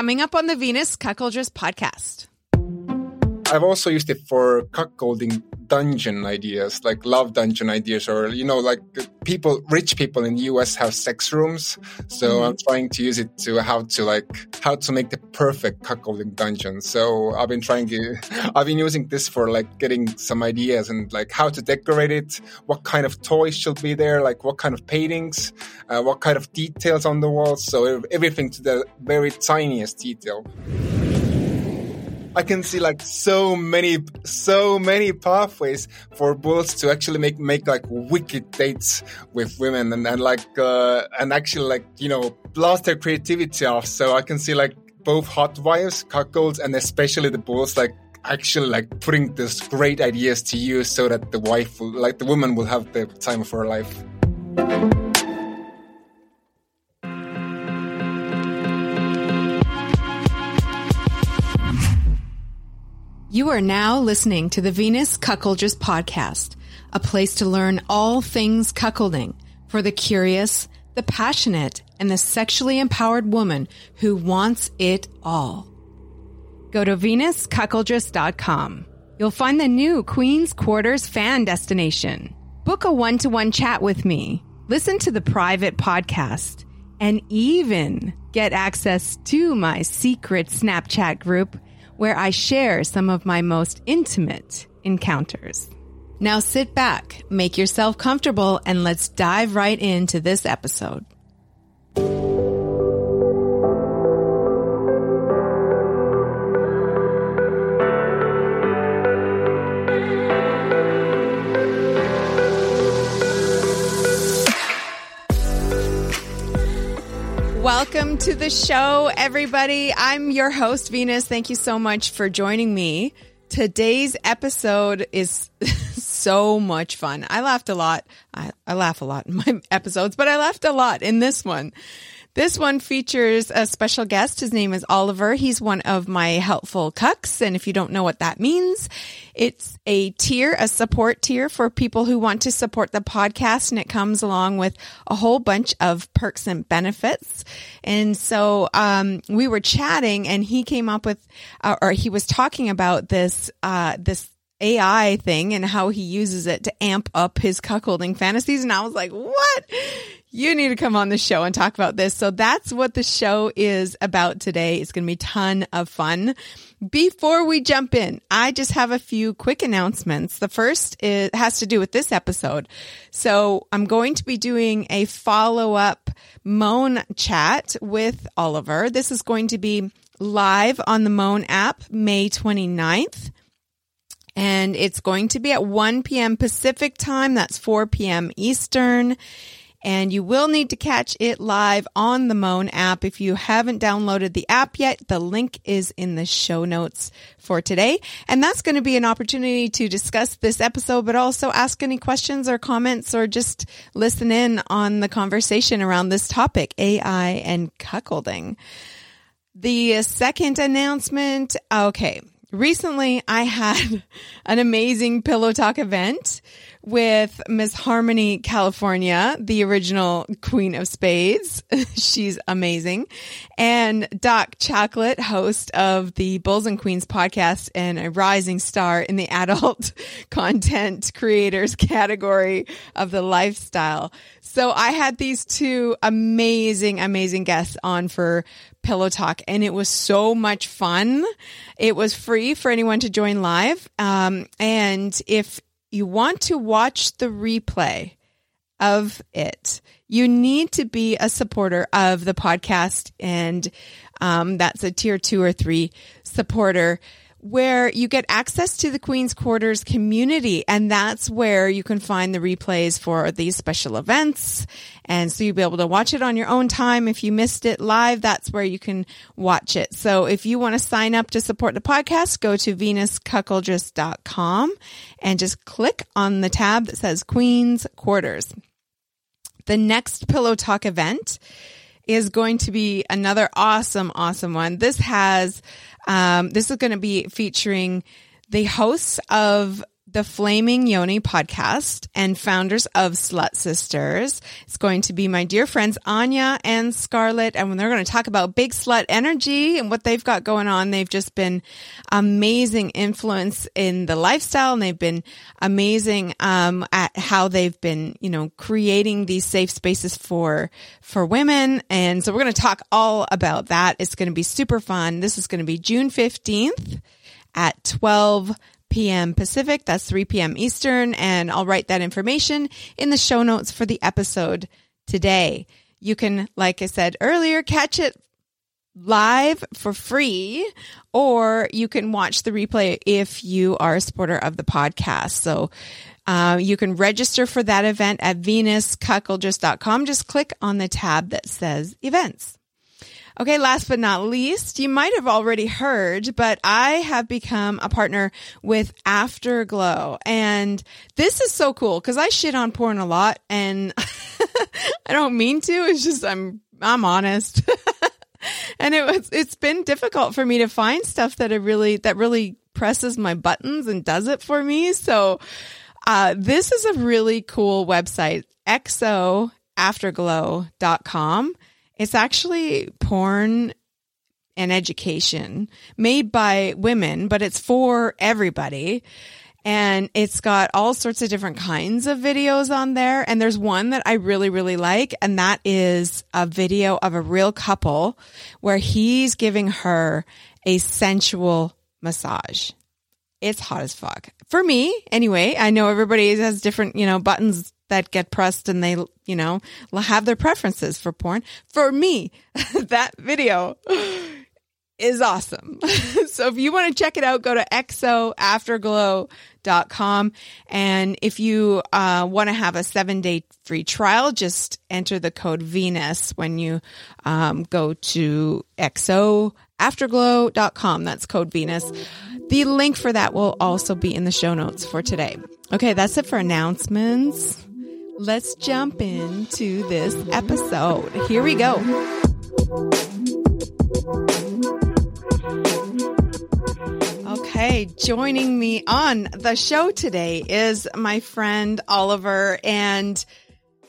coming up on the Venus Cuckoldress podcast. I've also used it for cuckolding dungeon ideas, like love dungeon ideas, or you know, like people, rich people in the US have sex rooms. So mm-hmm. I'm trying to use it to how to like how to make the perfect cuckolding dungeon. So I've been trying to, I've been using this for like getting some ideas and like how to decorate it, what kind of toys should be there, like what kind of paintings, uh, what kind of details on the walls. So everything to the very tiniest detail. I can see like so many, so many pathways for bulls to actually make make like wicked dates with women and, and like uh, and actually like you know blast their creativity off. So I can see like both hot wives, cuckolds, and especially the bulls like actually like putting these great ideas to use so that the wife will like the woman will have the time of her life. You are now listening to the Venus Cuckoldress podcast, a place to learn all things cuckolding for the curious, the passionate, and the sexually empowered woman who wants it all. Go to venuscuckoldress.com. You'll find the new Queen's Quarters fan destination. Book a one to one chat with me, listen to the private podcast, and even get access to my secret Snapchat group where I share some of my most intimate encounters. Now sit back, make yourself comfortable, and let's dive right into this episode. Welcome to the show, everybody. I'm your host, Venus. Thank you so much for joining me. Today's episode is so much fun. I laughed a lot. I, I laugh a lot in my episodes, but I laughed a lot in this one. This one features a special guest. His name is Oliver. He's one of my helpful cucks. And if you don't know what that means, it's a tier, a support tier for people who want to support the podcast. And it comes along with a whole bunch of perks and benefits. And so, um, we were chatting and he came up with, uh, or he was talking about this, uh, this AI thing and how he uses it to amp up his cuckolding fantasies. And I was like, what? you need to come on the show and talk about this. So that's what the show is about today. It's going to be ton of fun. Before we jump in, I just have a few quick announcements. The first is, has to do with this episode. So I'm going to be doing a follow up Mon chat with Oliver. This is going to be live on the Mon app May 29th and it's going to be at 1 p.m. Pacific time. That's 4 p.m. Eastern and you will need to catch it live on the Mon app. If you haven't downloaded the app yet, the link is in the show notes for today. And that's going to be an opportunity to discuss this episode, but also ask any questions or comments or just listen in on the conversation around this topic, AI and cuckolding. The second announcement, okay. Recently I had an amazing Pillow Talk event with Miss Harmony California, the original Queen of Spades. She's amazing. And Doc Chocolate, host of the Bulls and Queens podcast and a rising star in the adult content creators category of the lifestyle. So I had these two amazing, amazing guests on for Pillow Talk, and it was so much fun. It was free for anyone to join live. Um, and if you want to watch the replay of it, you need to be a supporter of the podcast. And um, that's a tier two or three supporter where you get access to the Queen's Quarters community. And that's where you can find the replays for these special events. And so you'll be able to watch it on your own time. If you missed it live, that's where you can watch it. So if you want to sign up to support the podcast, go to venuscuckoldress.com and just click on the tab that says Queen's Quarters. The next Pillow Talk event is going to be another awesome, awesome one. This has um, this is going to be featuring the hosts of the Flaming Yoni podcast and founders of Slut Sisters. It's going to be my dear friends Aine and Scarlet, and they're going to talk about big slut energy and what they've got going on. They've just been amazing influence in the lifestyle, and they've been amazing um, at how they've been, you know, creating these safe spaces for for women. And so we're going to talk all about that. It's going to be super fun. This is going to be June fifteenth at twelve p.m. Pacific. That's 3 p.m. Eastern. And I'll write that information in the show notes for the episode today. You can, like I said earlier, catch it live for free, or you can watch the replay if you are a supporter of the podcast. So uh, you can register for that event at venuscuckoldress.com. Just click on the tab that says events. Okay, last but not least, you might have already heard, but I have become a partner with Afterglow. And this is so cool because I shit on porn a lot and I don't mean to. It's just I'm I'm honest. and it was it's been difficult for me to find stuff that it really that really presses my buttons and does it for me. So uh, this is a really cool website, xoafterglow.com. It's actually porn and education made by women, but it's for everybody. And it's got all sorts of different kinds of videos on there. And there's one that I really, really like. And that is a video of a real couple where he's giving her a sensual massage. It's hot as fuck. For me, anyway, I know everybody has different, you know, buttons that get pressed and they, you know, have their preferences for porn. For me, that video is awesome. so if you want to check it out, go to xoafterglow.com. And if you uh, want to have a seven day free trial, just enter the code Venus when you um, go to xoafterglow.com. That's code Venus. The link for that will also be in the show notes for today. Okay, that's it for announcements. Let's jump into this episode. Here we go. Okay, joining me on the show today is my friend Oliver, and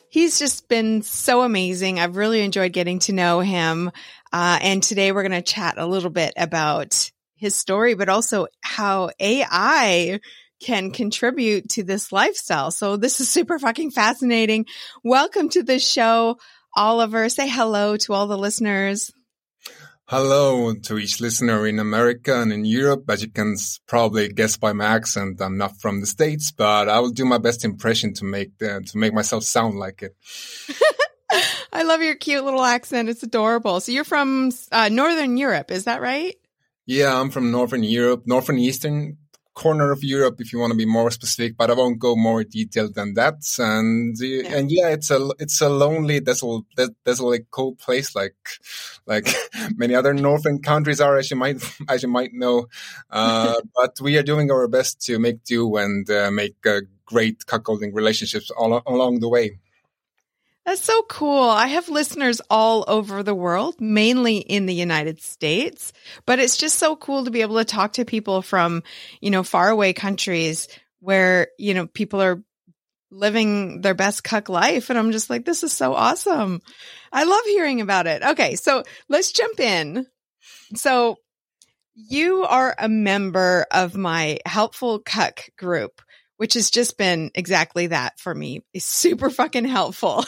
he's just been so amazing. I've really enjoyed getting to know him. Uh, and today we're going to chat a little bit about his story, but also how AI can contribute to this lifestyle. So this is super fucking fascinating. Welcome to the show, Oliver. Say hello to all the listeners. Hello to each listener in America and in Europe. As you can probably guess by my accent, I'm not from the States, but I will do my best impression to make the, to make myself sound like it. I love your cute little accent. It's adorable. So you're from uh, Northern Europe, is that right? Yeah, I'm from Northern Europe, Northern Eastern corner of Europe, if you want to be more specific, but I won't go more detailed than that. And yeah. and yeah, it's a it's a lonely, desolate, desolate, cold place, like like many other northern countries are, as you might as you might know. Uh, but we are doing our best to make do and uh, make uh, great cuckolding relationships all along the way. That's so cool. I have listeners all over the world, mainly in the United States, but it's just so cool to be able to talk to people from, you know, faraway countries where, you know, people are living their best cuck life. And I'm just like, this is so awesome. I love hearing about it. Okay. So let's jump in. So you are a member of my helpful cuck group which has just been exactly that for me is super fucking helpful.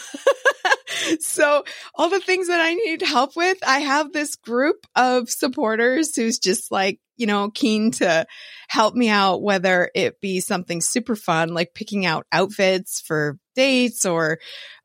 so all the things that I need help with, I have this group of supporters who's just like, you know, keen to help me out, whether it be something super fun, like picking out outfits for dates or,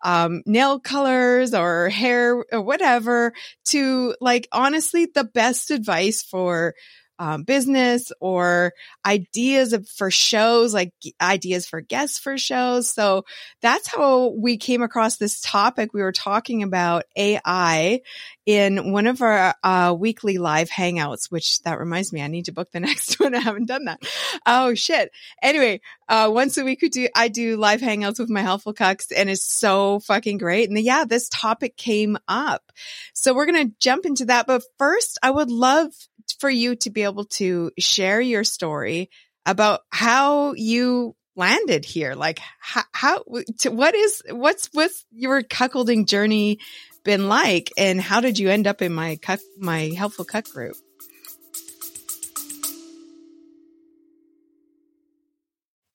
um, nail colors or hair or whatever to like, honestly, the best advice for um, business or ideas for shows, like ideas for guests for shows. So that's how we came across this topic. We were talking about AI in one of our uh, weekly live hangouts, which that reminds me, I need to book the next one. I haven't done that. Oh shit. Anyway, uh, once a week we do, I do live hangouts with my helpful cucks and it's so fucking great. And yeah, this topic came up. So we're going to jump into that. But first, I would love for you to be able to share your story about how you landed here. Like how, how to, what is, what's, what's your cuckolding journey been like? And how did you end up in my cuck, my helpful cuck group?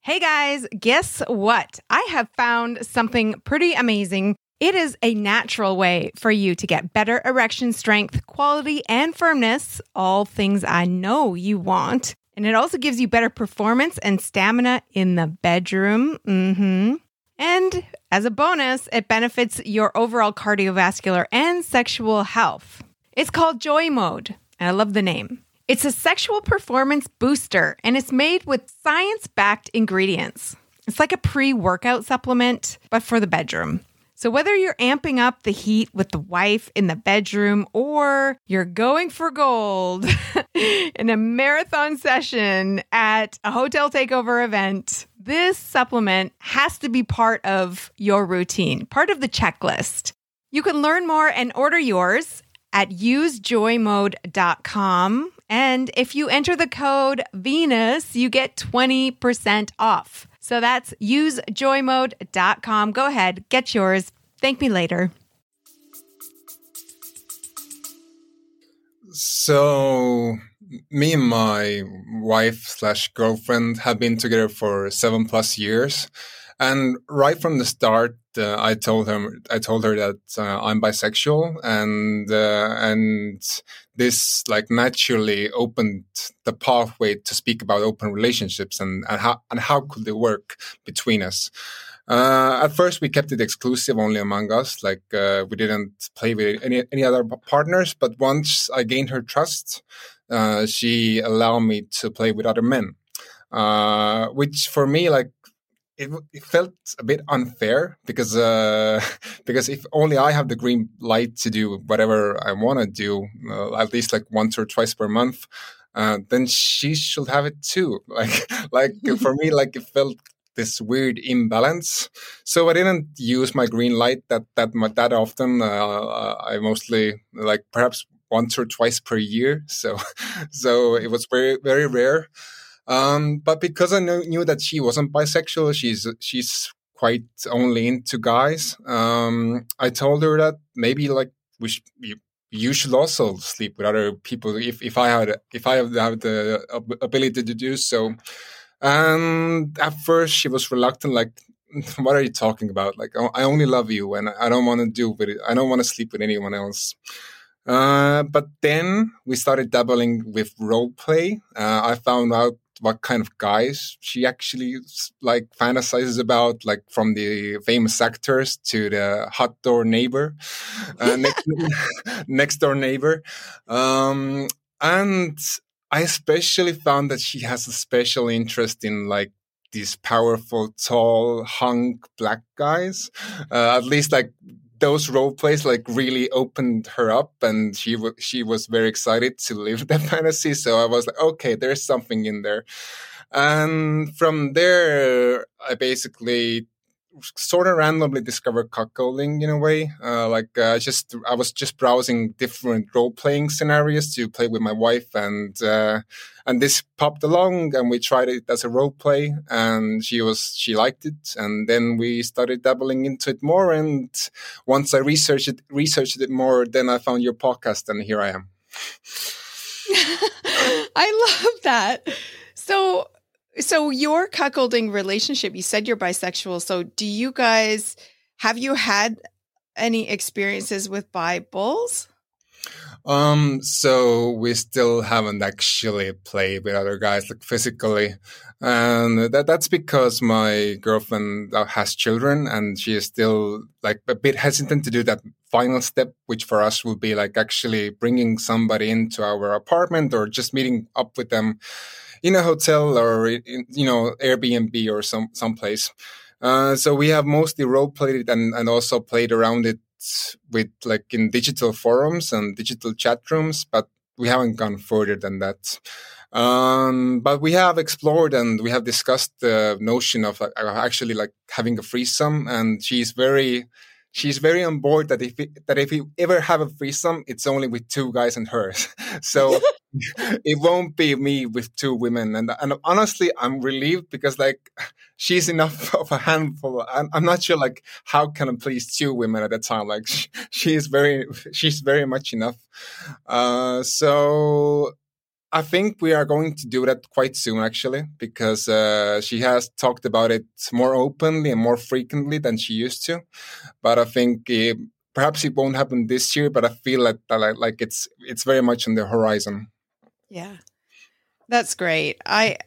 Hey guys, guess what? I have found something pretty amazing. It is a natural way for you to get better erection strength, quality, and firmness, all things I know you want. And it also gives you better performance and stamina in the bedroom. Mm-hmm. And as a bonus, it benefits your overall cardiovascular and sexual health. It's called Joy Mode, and I love the name. It's a sexual performance booster and it's made with science backed ingredients. It's like a pre workout supplement, but for the bedroom. So, whether you're amping up the heat with the wife in the bedroom or you're going for gold in a marathon session at a hotel takeover event, this supplement has to be part of your routine, part of the checklist. You can learn more and order yours at usejoymode.com and if you enter the code Venus, you get 20% off. So that's usejoymode.com. Go ahead, get yours. Thank me later. So, me and my wife slash girlfriend have been together for seven plus years. And right from the start, uh, I told her I told her that uh, I'm bisexual, and uh, and this like naturally opened the pathway to speak about open relationships and and how and how could they work between us. Uh, at first, we kept it exclusive only among us. Like uh, we didn't play with any any other partners. But once I gained her trust, uh, she allowed me to play with other men, which for me like it, it, felt a bit unfair because uh, because if only I have the green light to do whatever I want to do, uh, at least like once or twice per month, uh, then she should have it too. Like like for me, like it felt this weird imbalance. So I didn't use my green light that that that often. Uh, I mostly like perhaps once or twice per year. So so it was very very rare. Um, but because I knew, knew that she wasn't bisexual, she's she's quite only into guys. Um, I told her that maybe like we you, you should also sleep with other people if if I had if I have the ability to do so. And at first, she was reluctant, like, "What are you talking about? Like, I only love you, and I don't want to do with it. I don't want to sleep with anyone else." Uh, but then we started dabbling with role play. Uh, I found out what kind of guys she actually like fantasizes about, like from the famous actors to the hot door neighbor, uh, next, next, door neighbor. Um, and I especially found that she has a special interest in like these powerful, tall, hunk black guys. Uh, at least like those role plays like really opened her up and she w- she was very excited to live that fantasy. So i was like okay there's something in there. And from there i basically sort of randomly discovered cuckolding in a way. Uh, like uh, just I was just browsing different role playing scenarios to play with my wife, and uh, and this popped along, and we tried it as a role play, and she was she liked it, and then we started dabbling into it more. And once I researched it, researched it more, then I found your podcast, and here I am. I love that. So so your cuckolding relationship, you said you're bisexual. So do you guys have you had any experiences with bi bulls? Um, so we still haven't actually played with other guys like physically. And that that's because my girlfriend uh, has children and she is still like a bit hesitant to do that final step, which for us will be like actually bringing somebody into our apartment or just meeting up with them in a hotel or in, you know Airbnb or some someplace. Uh, so we have mostly role played it and, and also played around it with like in digital forums and digital chat rooms, but we haven't gone further than that. Um, but we have explored and we have discussed the notion of uh, actually like having a threesome, and she's very she's very on board that if it, that if we ever have a threesome, it's only with two guys and hers. so it won't be me with two women. And and honestly, I'm relieved because like she's enough of a handful. I'm, I'm not sure like how can I please two women at a time. Like she, she's very she's very much enough. Uh, so I think we are going to do that quite soon, actually, because uh, she has talked about it more openly and more frequently than she used to. But I think it, perhaps it won't happen this year. But I feel like, like it's it's very much on the horizon. Yeah, that's great. I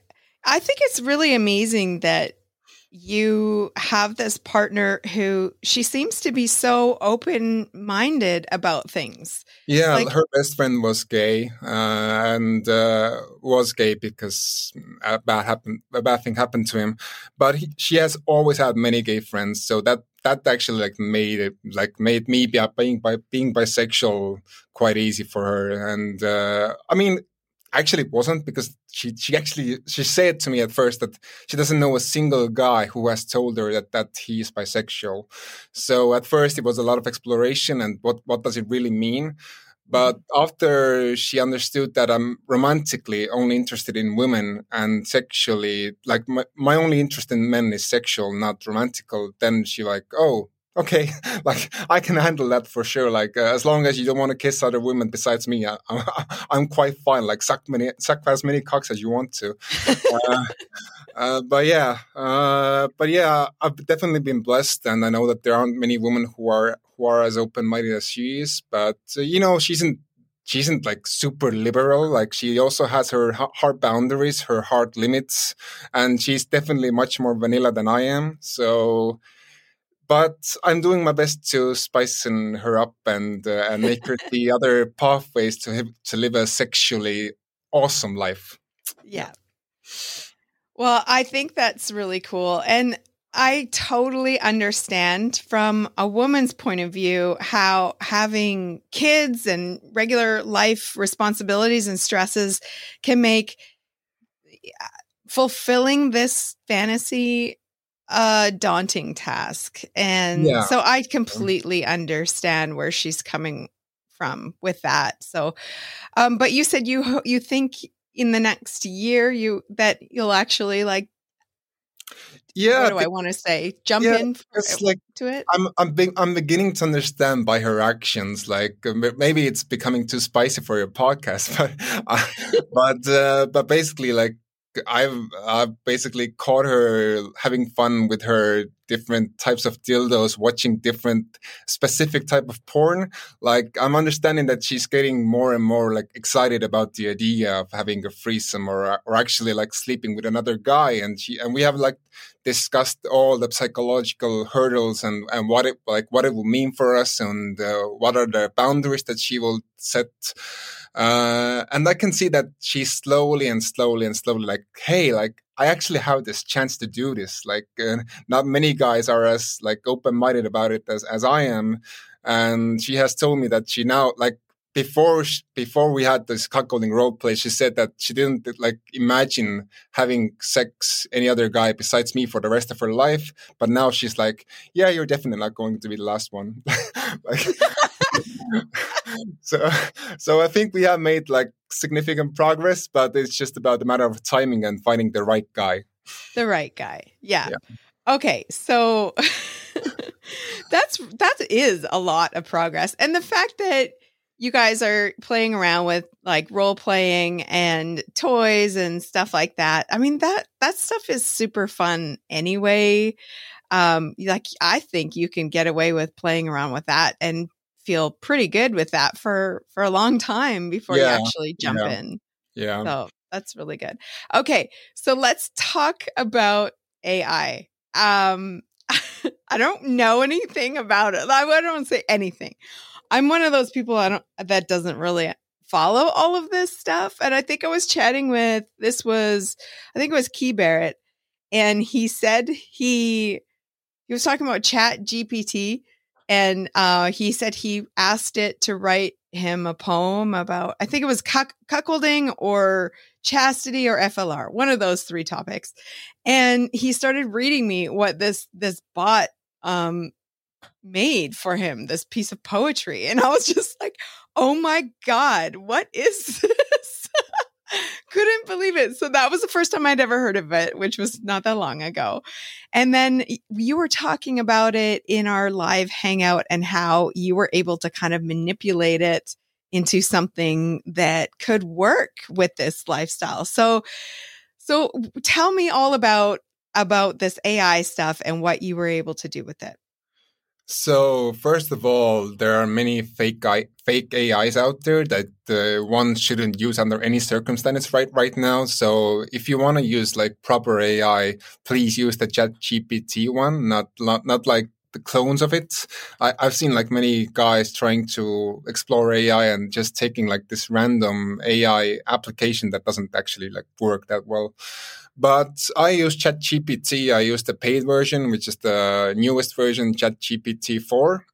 I think it's really amazing that you have this partner who she seems to be so open minded about things. Yeah, like, her best friend was gay uh, and uh, was gay because a bad happened, a bad thing happened to him. But he, she has always had many gay friends, so that that actually like made it like made me be, being by being bisexual quite easy for her. And uh, I mean, actually it wasn't because she she actually she said to me at first that she doesn't know a single guy who has told her that that he is bisexual. So at first it was a lot of exploration and what what does it really mean. But after she understood that I'm romantically only interested in women and sexually, like my, my only interest in men is sexual, not romantical, then she like, oh, okay, like I can handle that for sure. Like uh, as long as you don't want to kiss other women besides me, I, am quite fine. Like suck many, suck as many cocks as you want to. uh, uh, but yeah, uh, but yeah, I've definitely been blessed, and I know that there aren't many women who are who are as open minded as she is. But uh, you know, she isn't she isn't like super liberal. Like she also has her hard boundaries, her hard limits, and she's definitely much more vanilla than I am. So but I'm doing my best to spicing her up and uh, and make her the other pathways to have, to live a sexually awesome life. Yeah. Well, I think that's really cool, and I totally understand from a woman's point of view how having kids and regular life responsibilities and stresses can make uh, fulfilling this fantasy a daunting task. And yeah. so I completely understand where she's coming from with that. So um but you said you you think in the next year you that you'll actually like yeah what do i want to say jump yeah, in it's like to it i'm i'm being, i'm beginning to understand by her actions like uh, maybe it's becoming too spicy for your podcast but uh, but uh, but basically like I've I've basically caught her having fun with her different types of dildos, watching different specific type of porn. Like I'm understanding that she's getting more and more like excited about the idea of having a threesome or or actually like sleeping with another guy. And she and we have like discussed all the psychological hurdles and and what it like what it will mean for us and uh, what are the boundaries that she will set uh, and I can see that she's slowly and slowly and slowly like, hey, like I actually have this chance to do this. Like, uh, not many guys are as like open minded about it as as I am. And she has told me that she now like before before we had this cuckolding role play, she said that she didn't like imagine having sex any other guy besides me for the rest of her life. But now she's like, yeah, you're definitely not going to be the last one. like, so so I think we have made like significant progress, but it's just about a matter of timing and finding the right guy. The right guy. Yeah. yeah. Okay. So that's that is a lot of progress. And the fact that you guys are playing around with like role playing and toys and stuff like that. I mean that that stuff is super fun anyway. Um like I think you can get away with playing around with that and feel pretty good with that for for a long time before yeah, you actually jump yeah, in. Yeah. So that's really good. Okay, so let's talk about AI. Um I don't know anything about it. I don't say anything. I'm one of those people I don't that doesn't really follow all of this stuff. And I think I was chatting with this was I think it was Key Barrett, and he said he he was talking about Chat GPT and uh, he said he asked it to write him a poem about i think it was cuck- cuckolding or chastity or flr one of those three topics and he started reading me what this this bot um made for him this piece of poetry. And I was just like, oh my God, what is this? Couldn't believe it. So that was the first time I'd ever heard of it, which was not that long ago. And then you were talking about it in our live hangout and how you were able to kind of manipulate it into something that could work with this lifestyle. So, so tell me all about about this AI stuff and what you were able to do with it. So first of all, there are many fake fake AIs out there that uh, one shouldn't use under any circumstances right right now. So if you want to use like proper AI, please use the Chat GPT one, not not not like the clones of it. I, have seen like many guys trying to explore AI and just taking like this random AI application that doesn't actually like work that well. But I use ChatGPT. I use the paid version, which is the newest version, ChatGPT 4.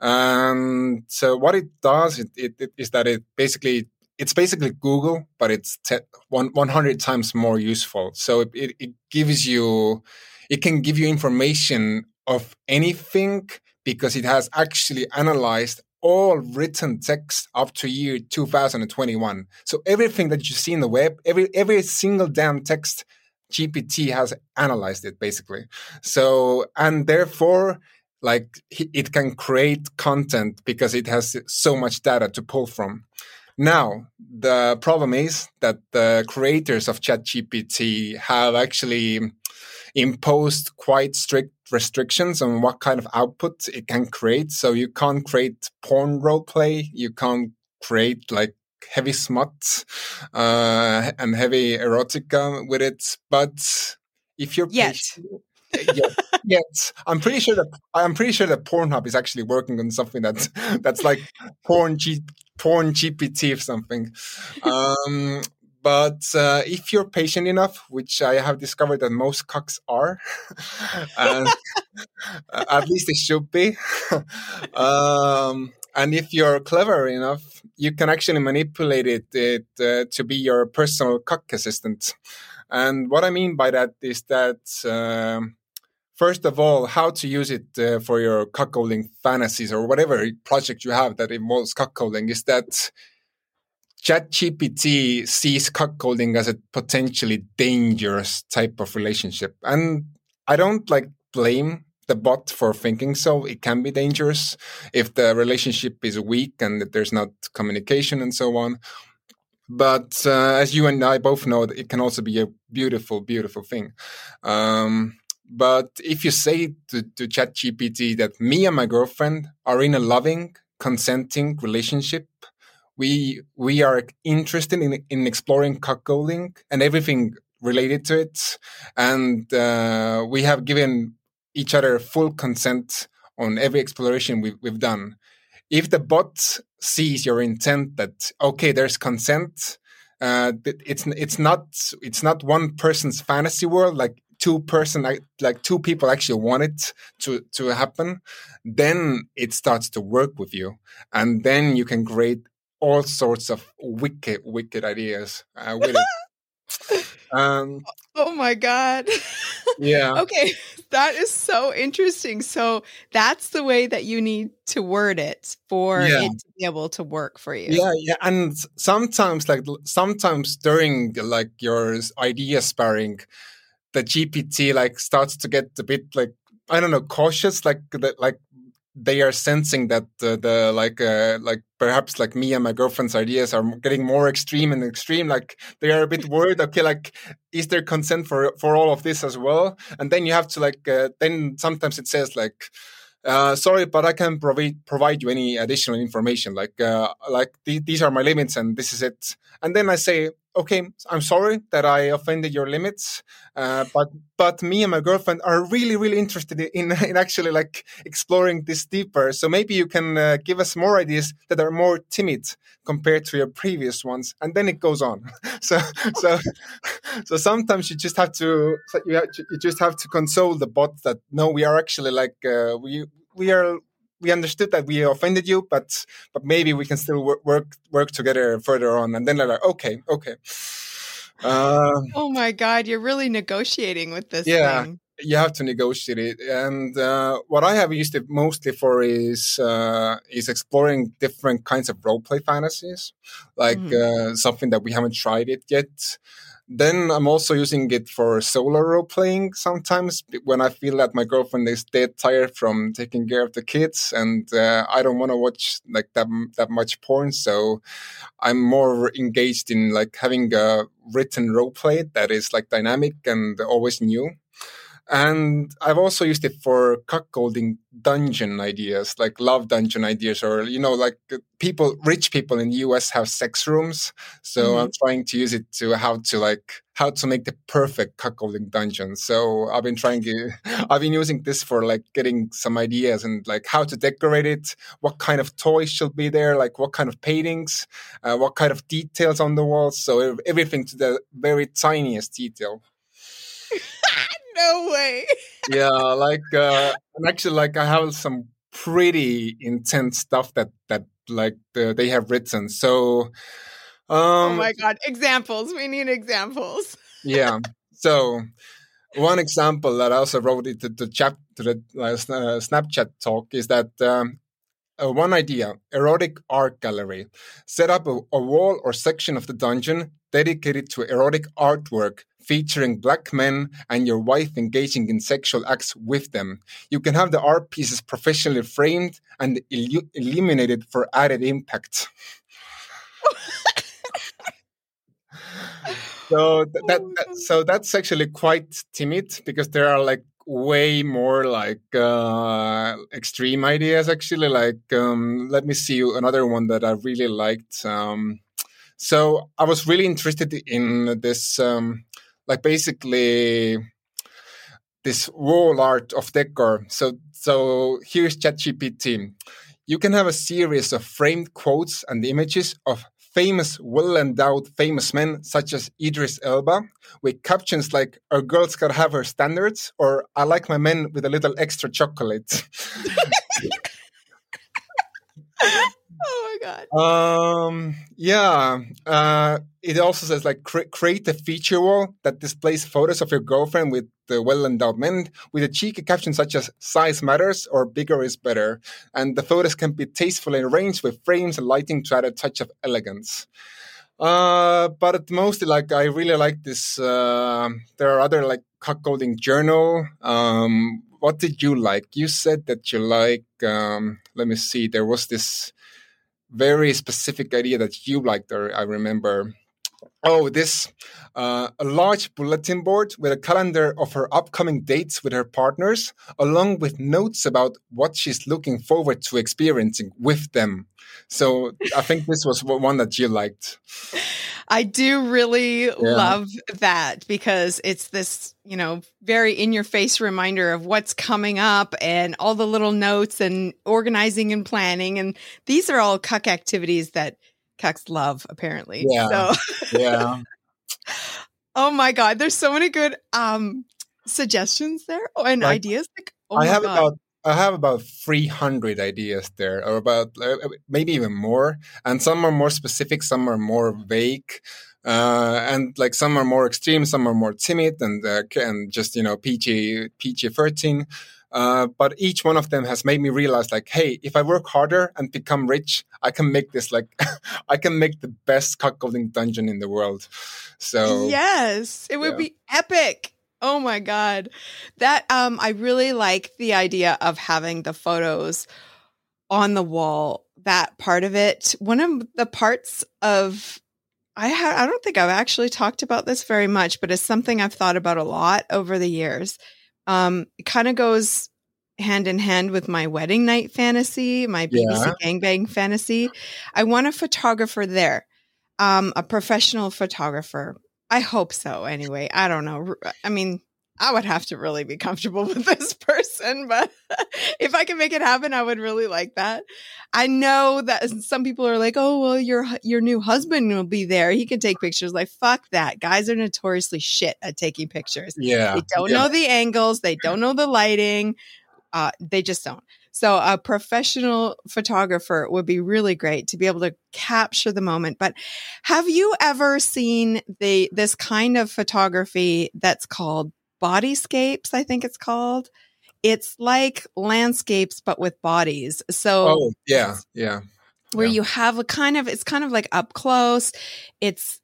And so what it does it, it, it is that it basically it's basically Google, but it's te- one, 100 times more useful. So it, it, it gives you, it can give you information of anything because it has actually analyzed all written text up to year 2021. So everything that you see in the web, every every single damn text GPT has analyzed it basically. So, and therefore, like it can create content because it has so much data to pull from. Now, the problem is that the creators of ChatGPT have actually imposed quite strict restrictions on what kind of output it can create. So you can't create porn roleplay. You can't create like heavy smut uh, and heavy erotica with it. But if you're yet. yet, yet, I'm pretty sure that I'm pretty sure that Pornhub is actually working on something that's that's like porn G, porn GPT or something. Um, but uh, if you're patient enough, which I have discovered that most cocks are, and at least they should be, um, and if you're clever enough, you can actually manipulate it, it uh, to be your personal cock assistant. And what I mean by that is that, uh, first of all, how to use it uh, for your cuckolding fantasies or whatever project you have that involves cuckolding is that ChatGPT sees cuckolding as a potentially dangerous type of relationship. And I don't like blame the bot for thinking so. It can be dangerous if the relationship is weak and there's not communication and so on. But uh, as you and I both know, it can also be a beautiful, beautiful thing. Um, but if you say to, to ChatGPT that me and my girlfriend are in a loving, consenting relationship, we we are interested in in exploring cuckolding and everything related to it, and uh, we have given each other full consent on every exploration we've, we've done. If the bot sees your intent that okay, there's consent, uh, it's it's not it's not one person's fantasy world like two person like like two people actually want it to to happen then it starts to work with you. And then you can create all sorts of wicked wicked ideas uh, with it. Um, oh my god. Yeah. Okay that is so interesting so that's the way that you need to word it for yeah. it to be able to work for you yeah yeah and sometimes like sometimes during like your idea sparring the gpt like starts to get a bit like I don't know, cautious, like that, like they are sensing that the, the like uh, like perhaps like me and my girlfriend's ideas are getting more extreme and extreme like they are a bit worried okay like is there consent for for all of this as well and then you have to like uh, then sometimes it says like uh, sorry, but I can provide provide you any additional information. Like, uh, like th- these are my limits, and this is it. And then I say, okay, I'm sorry that I offended your limits, uh, but but me and my girlfriend are really really interested in in actually like exploring this deeper. So maybe you can uh, give us more ideas that are more timid compared to your previous ones, and then it goes on. so so so sometimes you just have to you, have, you just have to console the bot that no, we are actually like uh, we we are we understood that we offended you, but but maybe we can still work work, work together further on. And then they're like, okay, okay. Uh, oh my god, you're really negotiating with this. Yeah, thing. you have to negotiate it. And uh, what I have used it mostly for is uh, is exploring different kinds of role play fantasies, like uh, something that we haven't tried it yet. Then I'm also using it for solo role playing sometimes when I feel that my girlfriend is dead tired from taking care of the kids and uh, I don't want to watch like that that much porn. So I'm more engaged in like having a written role play that is like dynamic and always new. And I've also used it for cuckolding dungeon ideas, like love dungeon ideas, or, you know, like uh, people, rich people in the US have sex rooms. So mm-hmm. I'm trying to use it to how to like, how to make the perfect cuckolding dungeon. So I've been trying to, I've been using this for like getting some ideas and like how to decorate it, what kind of toys should be there, like what kind of paintings, uh, what kind of details on the walls. So everything to the very tiniest detail. no way. yeah, like uh, and actually, like I have some pretty intense stuff that that like the, they have written. So, oh um, oh my god, examples! We need examples. yeah. So, one example that I also wrote it to the chat to the uh, Snapchat talk is that um, uh, one idea erotic art gallery. Set up a, a, wall or section of the dungeon dedicated to erotic artwork featuring black men and your wife engaging in sexual acts with them. You can have the art pieces professionally framed and illu- illuminated for added impact. so that, that, so that's actually quite timid because there are like way more like uh, extreme ideas actually like um, let me see another one that i really liked um, so i was really interested in this um, like basically this wall art of decor so so here's ChatGPT. You can have a series of framed quotes and images of famous, well endowed famous men such as Idris Elba, with captions like, Our girl's gotta have her standards, or I like my men with a little extra chocolate. oh my god. Um. Yeah. Uh. It also says like cre- create a feature wall that displays photos of your girlfriend with the well-endowed men with a cheeky caption such as "size matters" or "bigger is better," and the photos can be tastefully arranged with frames and lighting to add a touch of elegance. Uh, but mostly like I really like this. Uh, there are other like cuckolding journal. Um, what did you like? You said that you like. Um, let me see. There was this very specific idea that you liked. or I remember. Oh, this uh, a large bulletin board with a calendar of her upcoming dates with her partners, along with notes about what she's looking forward to experiencing with them. So I think this was one that you liked. I do really yeah. love that because it's this, you know, very in your face reminder of what's coming up and all the little notes and organizing and planning. And these are all cuck activities that cucks love, apparently. Yeah. So, yeah. oh my God. There's so many good um suggestions there and like, ideas. Like, oh I have God. about I have about 300 ideas there, or about uh, maybe even more. And some are more specific, some are more vague. Uh, and like some are more extreme, some are more timid and, uh, and just, you know, PG, PG 13. Uh, but each one of them has made me realize like, hey, if I work harder and become rich, I can make this like, I can make the best cuckolding dungeon in the world. So yes, it would yeah. be epic. Oh my god. That um I really like the idea of having the photos on the wall. That part of it. One of the parts of I ha- I don't think I've actually talked about this very much, but it's something I've thought about a lot over the years. Um it kind of goes hand in hand with my wedding night fantasy, my BBC yeah. gangbang fantasy. I want a photographer there. Um a professional photographer I hope so. Anyway, I don't know. I mean, I would have to really be comfortable with this person, but if I can make it happen, I would really like that. I know that some people are like, "Oh, well, your your new husband will be there. He can take pictures." Like, fuck that. Guys are notoriously shit at taking pictures. Yeah, they don't yeah. know the angles. They don't know the lighting. Uh, they just don't. So a professional photographer would be really great to be able to capture the moment. But have you ever seen the this kind of photography that's called bodyscapes, I think it's called. It's like landscapes, but with bodies. So, oh, yeah, yeah. Where yeah. you have a kind of, it's kind of like up close. It's,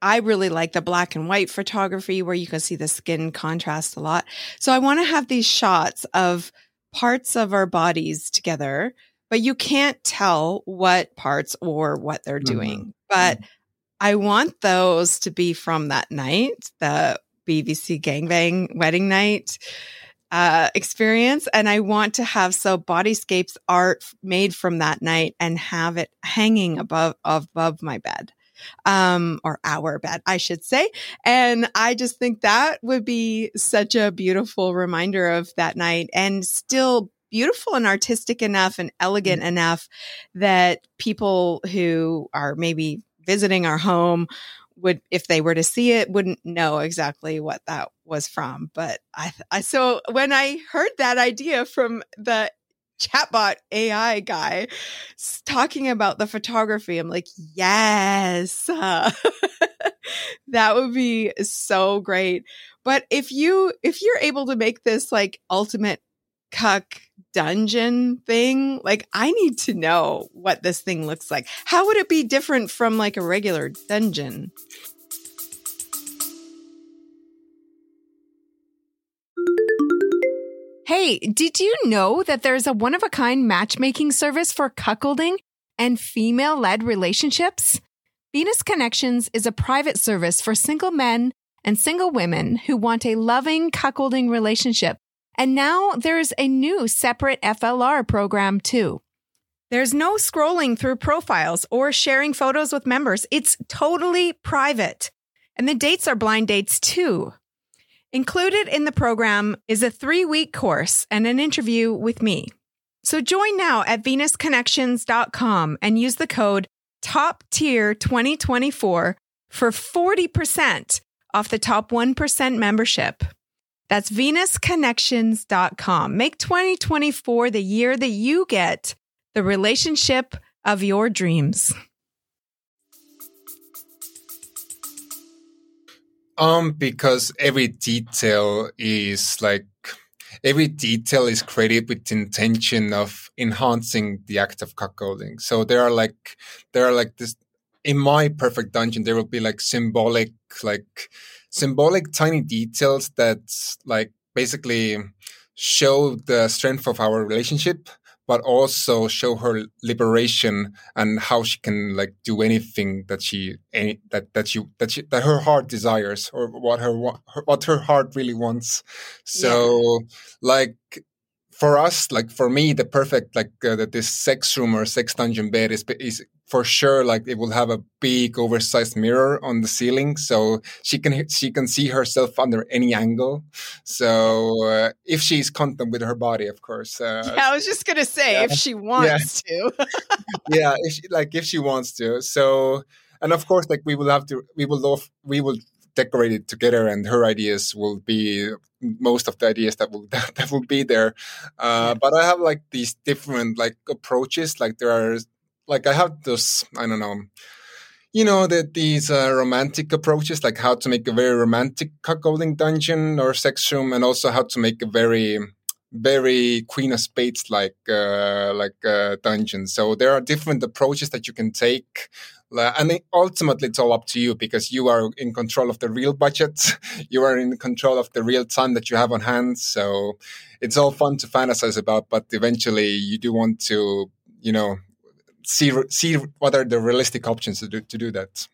I really like the black and white photography where you can see the skin contrast a lot. So I want to have these shots of parts of our bodies together, but you can't tell what parts or what they're doing. Mm-hmm. But mm-hmm. I want those to be from that night, the BBC gangbang wedding night uh, experience. And I want to have so bodyscapes art made from that night and have it hanging above, above my bed um, or our bed, I should say. And I just think that would be such a beautiful reminder of that night and still beautiful and artistic enough and elegant mm-hmm. enough that people who are maybe visiting our home would if they were to see it wouldn't know exactly what that was from but i, I so when i heard that idea from the chatbot ai guy talking about the photography i'm like yes uh, that would be so great but if you if you're able to make this like ultimate cuck dungeon thing. Like, I need to know what this thing looks like. How would it be different from like a regular dungeon? Hey, did you know that there's a one of a kind matchmaking service for cuckolding and female led relationships? Venus Connections is a private service for single men and single women who want a loving cuckolding relationship and now there's a new separate FLR program too. There's no scrolling through profiles or sharing photos with members. It's totally private. And the dates are blind dates too. Included in the program is a three week course and an interview with me. So join now at venusconnections.com and use the code top tier 2024 for 40% off the top 1% membership. That's venusconnections.com. Make 2024 the year that you get the relationship of your dreams. Um, because every detail is like every detail is created with the intention of enhancing the act of cuckolding. So there are like there are like this in my perfect dungeon, there will be like symbolic like symbolic tiny details that like basically show the strength of our relationship but also show her liberation and how she can like do anything that she any, that that she that she that her heart desires or what her, her what her heart really wants so yeah. like for us, like for me, the perfect like uh, that this sex room or sex dungeon bed is is for sure like it will have a big oversized mirror on the ceiling so she can she can see herself under any angle. So uh, if she's content with her body of course uh, yeah i was just gonna say yeah. if she wants yeah. to. Yeah if she, like if she wants to. So and of course like we will have to we will love we will decorate it together and her ideas will be most of the ideas that will that, that will be there. Uh, but i have like these different like approaches like there are like I have this, I don't know, you know, that these uh, romantic approaches, like how to make a very romantic cuckolding dungeon or sex room, and also how to make a very, very Queen of Spades like uh, like uh, dungeon. So there are different approaches that you can take. And ultimately, it's all up to you because you are in control of the real budget. you are in control of the real time that you have on hand. So it's all fun to fantasize about, but eventually you do want to, you know, see see what are the realistic options to do to do that.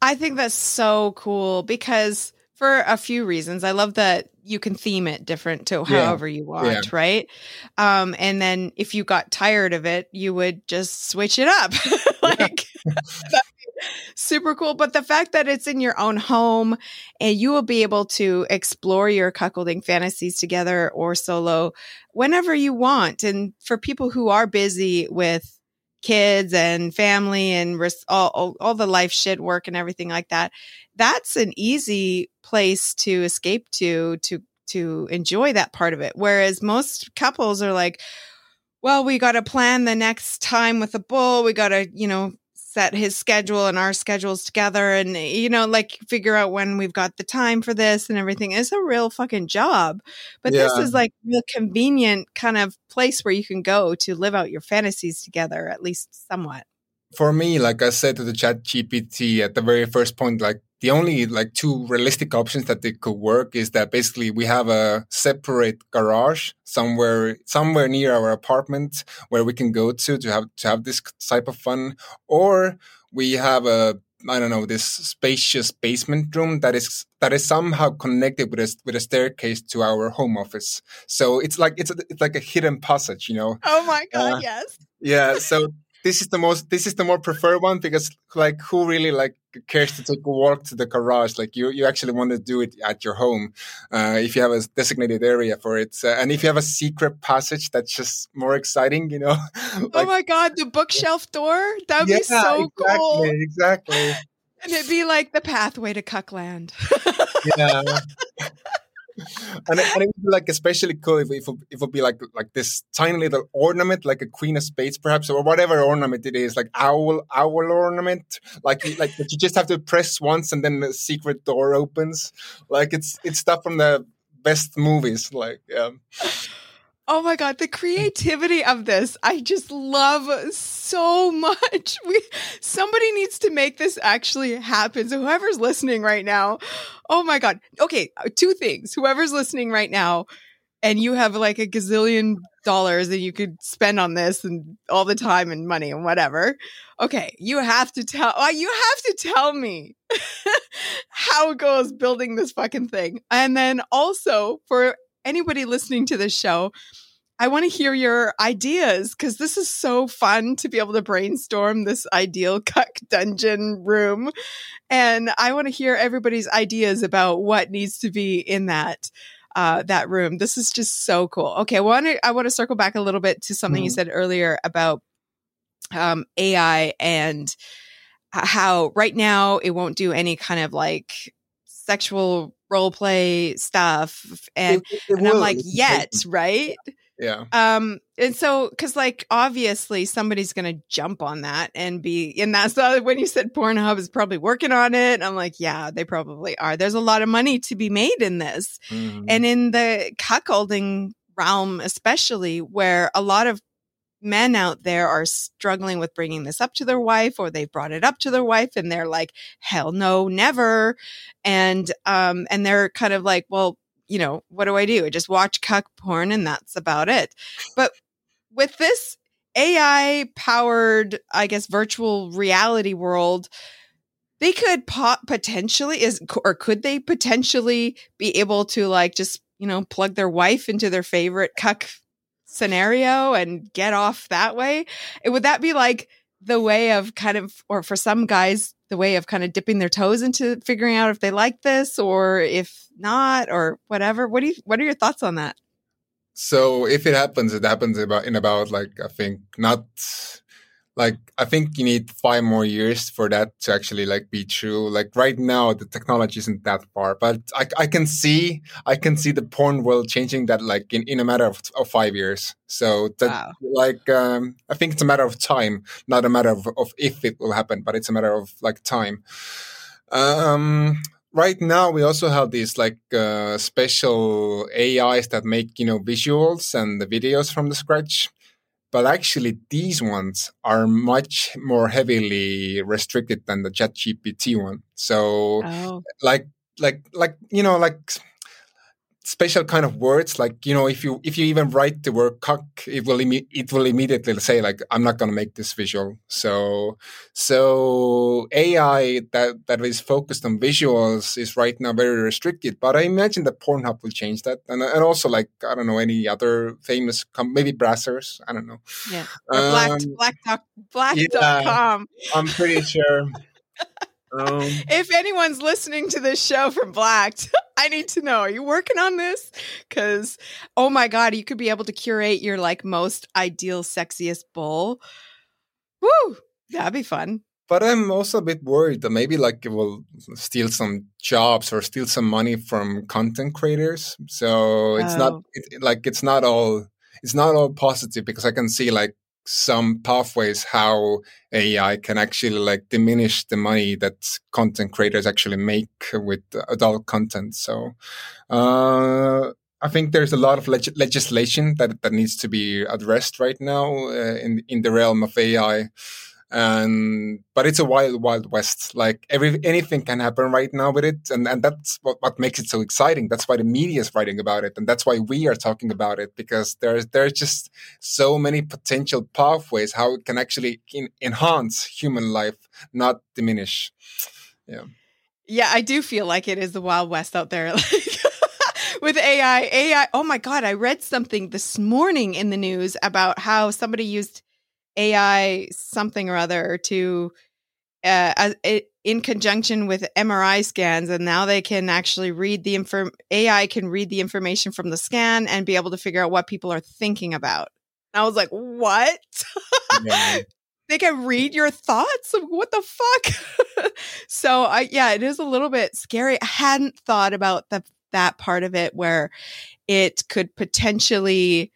I think that's so cool because for a few reasons. I love that you can theme it different to however yeah. you want, yeah. right? Um, and then if you got tired of it, you would just switch it up. like super cool. But the fact that it's in your own home and you will be able to explore your cuckolding fantasies together or solo whenever you want. And for people who are busy with kids and family and res- all, all, all the life shit work and everything like that that's an easy place to escape to to to enjoy that part of it. Whereas most couples are like well we got to plan the next time with the bull we got to you know set his schedule and our schedules together and you know like figure out when we've got the time for this and everything. It's a real fucking job. But yeah. this is like a real convenient kind of place where you can go to live out your fantasies together at least somewhat. For me like i said to the chat gpt at the very first point like the only like two realistic options that they could work is that basically we have a separate garage somewhere somewhere near our apartment where we can go to to have to have this type of fun or we have a I don't know this spacious basement room that is that is somehow connected with a with a staircase to our home office. So it's like it's a, it's like a hidden passage, you know. Oh my god! Uh, yes. Yeah. So this is the most this is the more preferred one because like who really like cares to take a walk to the garage? Like you you actually want to do it at your home uh, if you have a designated area for it. Uh, and if you have a secret passage that's just more exciting you know like, oh my god the bookshelf door? That would yeah, be so exactly, cool. exactly. And it'd be like the pathway to cuckland. Yeah and, it, and it would be like especially cool if, if, it would be like like this tiny little ornament, like a queen of spades, perhaps, or whatever ornament it is, like owl owl ornament, like like that you just have to press once and then the secret door opens. Like it's it's stuff from the best movies. Like yeah. Oh my god, the creativity of this I just love so much. We somebody needs to make this actually happen. So whoever's listening right now, oh my god. Okay, uh, two things. Whoever's listening right now and you have like a gazillion dollars that you could spend on this and all the time and money and whatever. Okay, you have to tell uh, you have to tell me how goes building this fucking thing. And then also for anybody listening to this show, I want to hear your ideas because this is so fun to be able to brainstorm this ideal cuck dungeon room. And I want to hear everybody's ideas about what needs to be in that. Uh, that room. This is just so cool. Okay, I want to I want to circle back a little bit to something mm-hmm. you said earlier about um, AI and how right now it won't do any kind of like sexual role play stuff and, it, it and i'm like yet right? Yeah. Um and so because like obviously somebody's gonna jump on that and be and that's the, when you said pornhub is probably working on it i'm like yeah they probably are. There's a lot of money to be made in this mm-hmm. and in the cuckolding realm especially where a lot of men out there are struggling with bringing this up to their wife or they've brought it up to their wife and they're like hell no never. And um and they're kind of like well you know what do i do? I just watch cuck porn and that's about it. But with this ai powered i guess virtual reality world they could pot potentially is or could they potentially be able to like just you know plug their wife into their favorite cuck scenario and get off that way. Would that be like the way of kind of, or for some guys, the way of kind of dipping their toes into figuring out if they like this or if not or whatever? What do you, what are your thoughts on that? So if it happens, it happens about in about like I think not like i think you need five more years for that to actually like be true. Like right now the technology isn't that far but i, I can see i can see the porn world changing that like in, in a matter of, of five years. So that wow. like um i think it's a matter of time not a matter of, of if it will happen but it's a matter of like time. Um right now we also have these like uh, special ais that make you know visuals and the videos from the scratch but actually these ones are much more heavily restricted than the chat gpt one so oh. like like like you know like special kind of words like you know if you if you even write the word cuck it will it will immediately say like i'm not going to make this visual. So so ai that that is focused on visuals is right now very restricted but i imagine that pornhub will change that and, and also like i don't know any other famous com- maybe brazzers i don't know. Yeah black um, black dot black yeah, dot com. I'm pretty sure Um, if anyone's listening to this show from Blacked, I need to know: Are you working on this? Because oh my god, you could be able to curate your like most ideal, sexiest bull. Woo, that'd be fun. But I'm also a bit worried that maybe like it will steal some jobs or steal some money from content creators. So it's oh. not it, like it's not all it's not all positive because I can see like some pathways how AI can actually like diminish the money that content creators actually make with adult content. So, uh, I think there's a lot of leg- legislation that, that needs to be addressed right now uh, in in the realm of AI and but it's a wild wild west like every anything can happen right now with it and and that's what, what makes it so exciting that's why the media is writing about it and that's why we are talking about it because there's there's just so many potential pathways how it can actually in, enhance human life not diminish yeah yeah i do feel like it is the wild west out there like with AI. AI. Oh my God. I read something this morning in the news about how somebody used AI something or other to uh, in conjunction with MRI scans, and now they can actually read the inform. AI can read the information from the scan and be able to figure out what people are thinking about. And I was like, "What?" Yeah. they can read your thoughts. What the fuck? so, I yeah, it is a little bit scary. I hadn't thought about the that part of it where it could potentially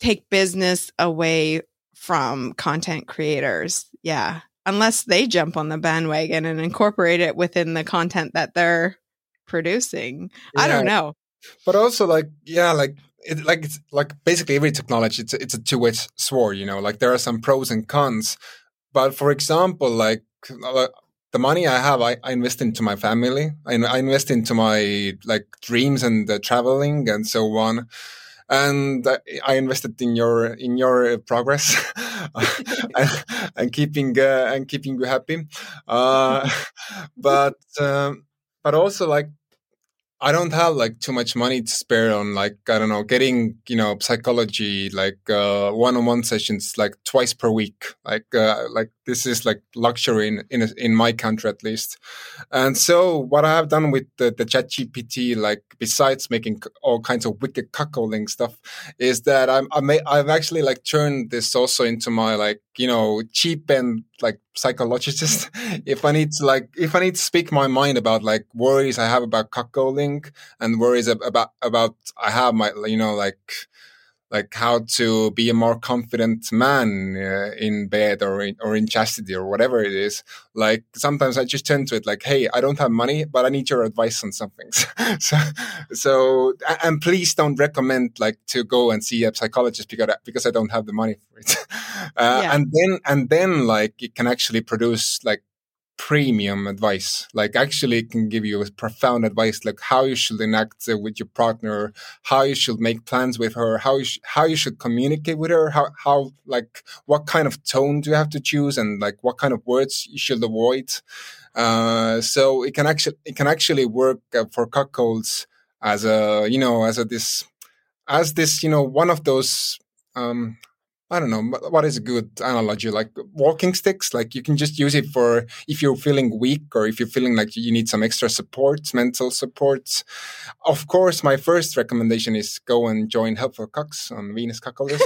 take business away from content creators. Yeah. Unless they jump on the bandwagon and incorporate it within the content that they're producing. Yeah. I don't know. But also like yeah, like it, like it's like basically every technology it's it's a two-way sword, you know. Like there are some pros and cons. But for example, like uh, the money I have, I, I invest into my family. I, I invest into my like dreams and uh, traveling and so on and I invested in your in your progress and, and, keeping uh, and keeping you happy. Uh, but um, but also like I don't have like too much money to spare on like I don't know getting you know psychology like uh, one-on-one sessions like twice per week. Like uh, like this is like luxury in in, in my country at least. And so what I have done with the, the chat GPT like besides making all kinds of wicked cuckolding stuff is that I'm I may, I've actually like turned this also into my like you know cheap and like psychologist. If i need to like if i need to speak my mind about like worries i have about cuckolding and worries about about i have my you know like like how to be a more confident man uh, in bed or in, or in chastity or whatever it is. Like sometimes I just turn to it like, Hey, I don't have money, but I need your advice on some things. so, so, and please don't recommend like to go and see a psychologist because, because I don't have the money for it. Uh, yeah. and then, and then like it can actually produce like premium advice. Like actually can give you profound advice like how you should enact uh, with your partner how you should make plans with her how you how you should communicate with her how how like what kind of tone do you have to choose and like what kind of words you should avoid. Uh, so it can actually it can actually work uh, for cuckolds as a you know as a this as this you know one of those um I don't know what is a good analogy? Like walking sticks? Like you can just use it for if you're feeling weak or if you're feeling like you need some extra support mental support. Of course my first recommendation is go and join helpful cucks on venus cuckoldress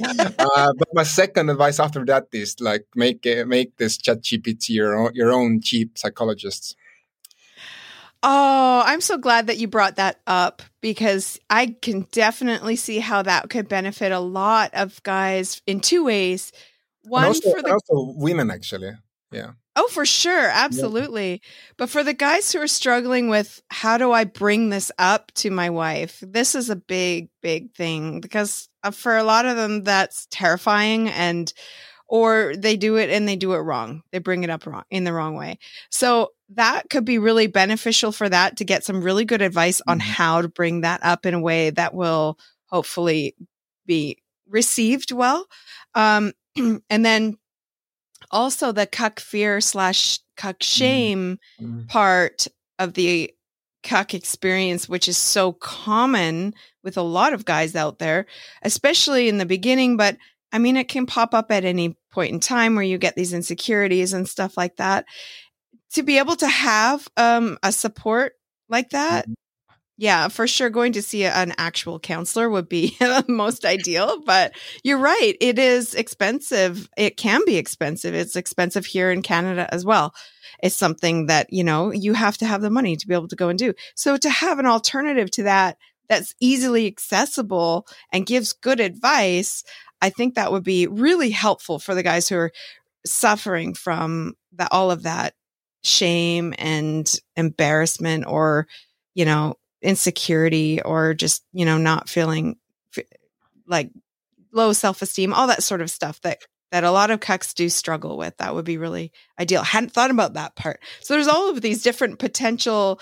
uh, but my second advice after that is like make make this chat gpt your own, your own cheap psychologist Oh, I'm so glad that you brought that up because I can definitely see how that could benefit a lot of guys in two ways. One also, for the also women, actually. Yeah. Oh, for sure. Absolutely. Yeah. But for the guys who are struggling with how do I bring this up to my wife, this is a big, big thing because uh, for a lot of them, that's terrifying. And or they do it and they do it wrong. They bring it up wrong in the wrong way. So that could be really beneficial for that to get some really good advice on mm-hmm. how to bring that up in a way that will hopefully be received well. Um, and then also the cuck fear slash cuck mm-hmm. shame mm-hmm. part of the cuck experience, which is so common with a lot of guys out there, especially in the beginning, but I mean, it can pop up at any point in time where you get these insecurities and stuff like that. To be able to have um, a support like that, mm-hmm. yeah, for sure, going to see an actual counselor would be most ideal. But you're right, it is expensive. It can be expensive. It's expensive here in Canada as well. It's something that, you know, you have to have the money to be able to go and do. So to have an alternative to that that's easily accessible and gives good advice, I think that would be really helpful for the guys who are suffering from that all of that shame and embarrassment or you know insecurity or just you know not feeling like low self-esteem all that sort of stuff that that a lot of cucks do struggle with. That would be really ideal. Hadn't thought about that part. So there's all of these different potential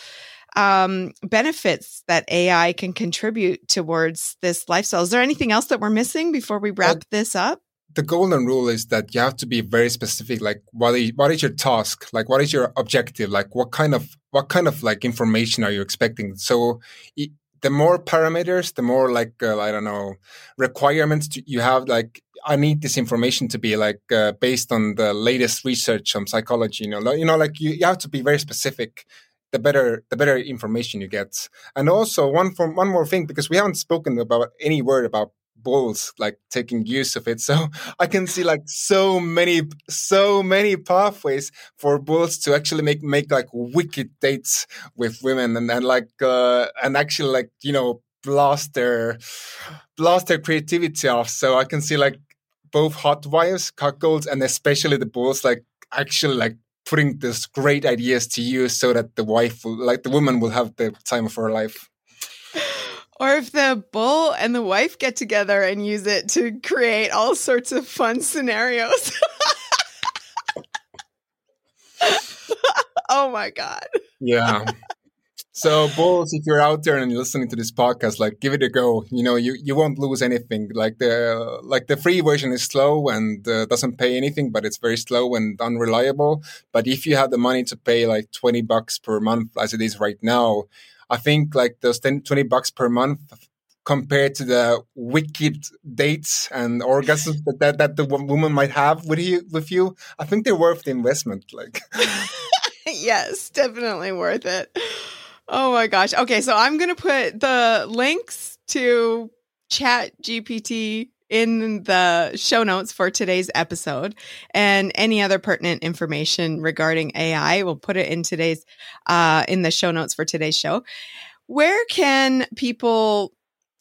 um, benefits that ai can contribute towards this lifestyle. Is there anything else that we're missing before we wrap this up the golden rule is that you have to be very specific like what is, what is your task? Like what is your objective? Like what kind of what kind of like information are you expecting? So the more parameters the more like uh, i don't know requirements you have like i need this information to be like uh, based on the latest research on psychology you know like, you know like you, you have to be very specific the better the better information you get. And also one from one more thing because we haven't spoken about any word about bulls like taking use of it. So i can see like so many so many pathways for bulls to actually make make like wicked dates with women and, and like uh and actually like you know blast their blast their creativity off. So i can see like both hot wives cuckolds and especially the bulls like actually like putting this great ideas to use so that the wife will like the woman will have the time of her life or if the bull and the wife get together and use it to create all sorts of fun scenarios. oh my God. Yeah. So bulls, if you're out there and you're listening to this podcast, like give it a go. You know, you, you won't lose anything. Like the like the free version is slow and uh, doesn't pay anything, but it's very slow and unreliable. But if you have the money to pay like twenty bucks per month, as it is right now, I think like those 10, 20 bucks per month compared to the wicked dates and orgasms that, that, that the woman might have with you, with you, I think they're worth the investment. Like, yes, definitely worth it. Oh my gosh. Okay. So I'm going to put the links to chat GPT in the show notes for today's episode and any other pertinent information regarding AI. We'll put it in today's, uh, in the show notes for today's show. Where can people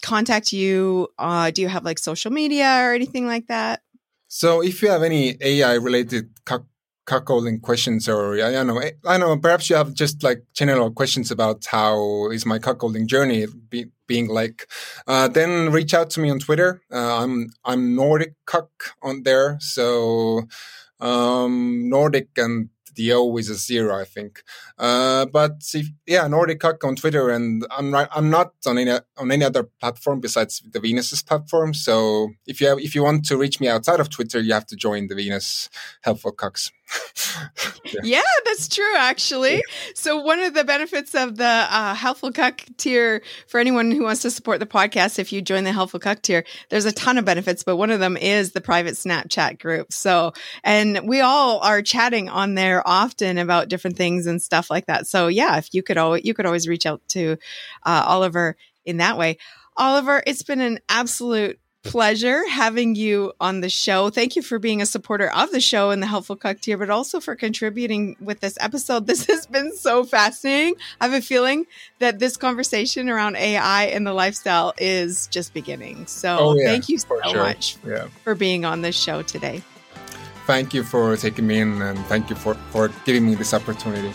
contact you? Uh, do you have like social media or anything like that? So if you have any AI related cuckolding questions or I don't know I don't know perhaps you have just like general questions about how is my cuckolding journey be, being like uh, then reach out to me on Twitter uh, I'm I'm Nordic cuck on there so um, Nordic and the O is a zero, I think. Uh, but if, yeah, Nordic Cuck on Twitter, and I'm right, I'm not on any on any other platform besides the Venus's platform. So if you have, if you want to reach me outside of Twitter, you have to join the Venus Helpful Cucks. yeah. yeah. that's true, actually. Yeah. So, one of the benefits of the uh, Helpful Cuck tier for anyone who wants to support the podcast, if you join the Helpful Cuck tier, there's a ton of benefits, but one of them is the private Snapchat group. So, and we all are chatting on there often about different things and stuff like that. So, yeah, if you could always, you could always reach out to uh, Oliver in that way. Oliver, it's been an absolute pleasure having you on the show. Thank you for being a supporter of the show and the Helpful tier, but also for contributing with this episode. This has been so fascinating. I have a feeling that this conversation around AI and the lifestyle is just beginning. So oh, yeah, thank you so sure. much yeah. for being on this show today. Thank you for taking me in and thank you for, for giving me this opportunity.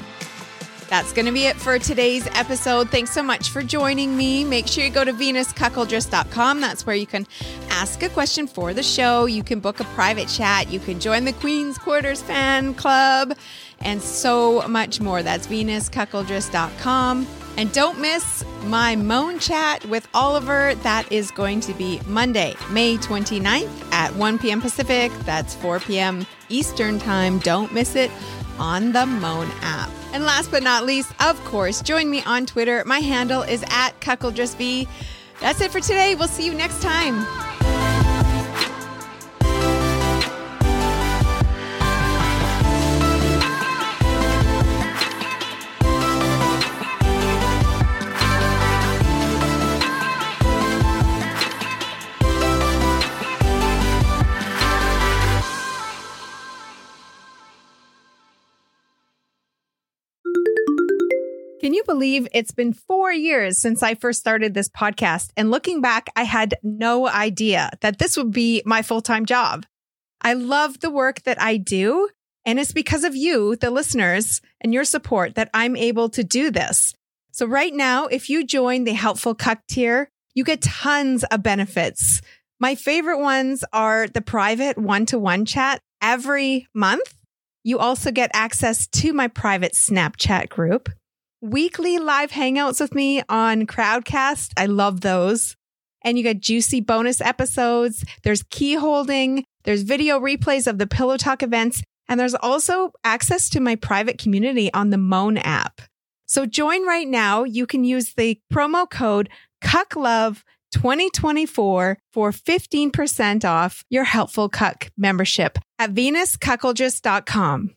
That's going to be it for today's episode. Thanks so much for joining me. Make sure you go to venuscuckoldress.com. That's where you can ask a question for the show. You can book a private chat. You can join the Queen's Quarters fan club and so much more. That's venuscuckoldress.com. And don't miss my Mon Chat with Oliver. That is going to be Monday, May 29th at 1 p.m. Pacific. That's 4 p.m. Eastern Time. Don't miss it on the Mon app. And last but not least, of course, join me on Twitter. My handle is at CuckoldressV. That's it for today. We'll see you next time. Believe it's been four years since I first started this podcast? And looking back, I had no idea that this would be my full time job. I love the work that I do. And it's because of you, the listeners, and your support that I'm able to do this. So right now, if you join the Helpful Cuck tier, you get tons of benefits. My favorite ones are the private one to one chat every month. You also get access to my private Snapchat group weekly live hangouts with me on Crowdcast. I love those. And you get juicy bonus episodes. There's key holding. There's video replays of the Pillow Talk events. And there's also access to my private community on the Mon app. So join right now. You can use the promo code CUCKLOVE 2024 for 15% off your Helpful Cuck membership at venuscuckoldress.com.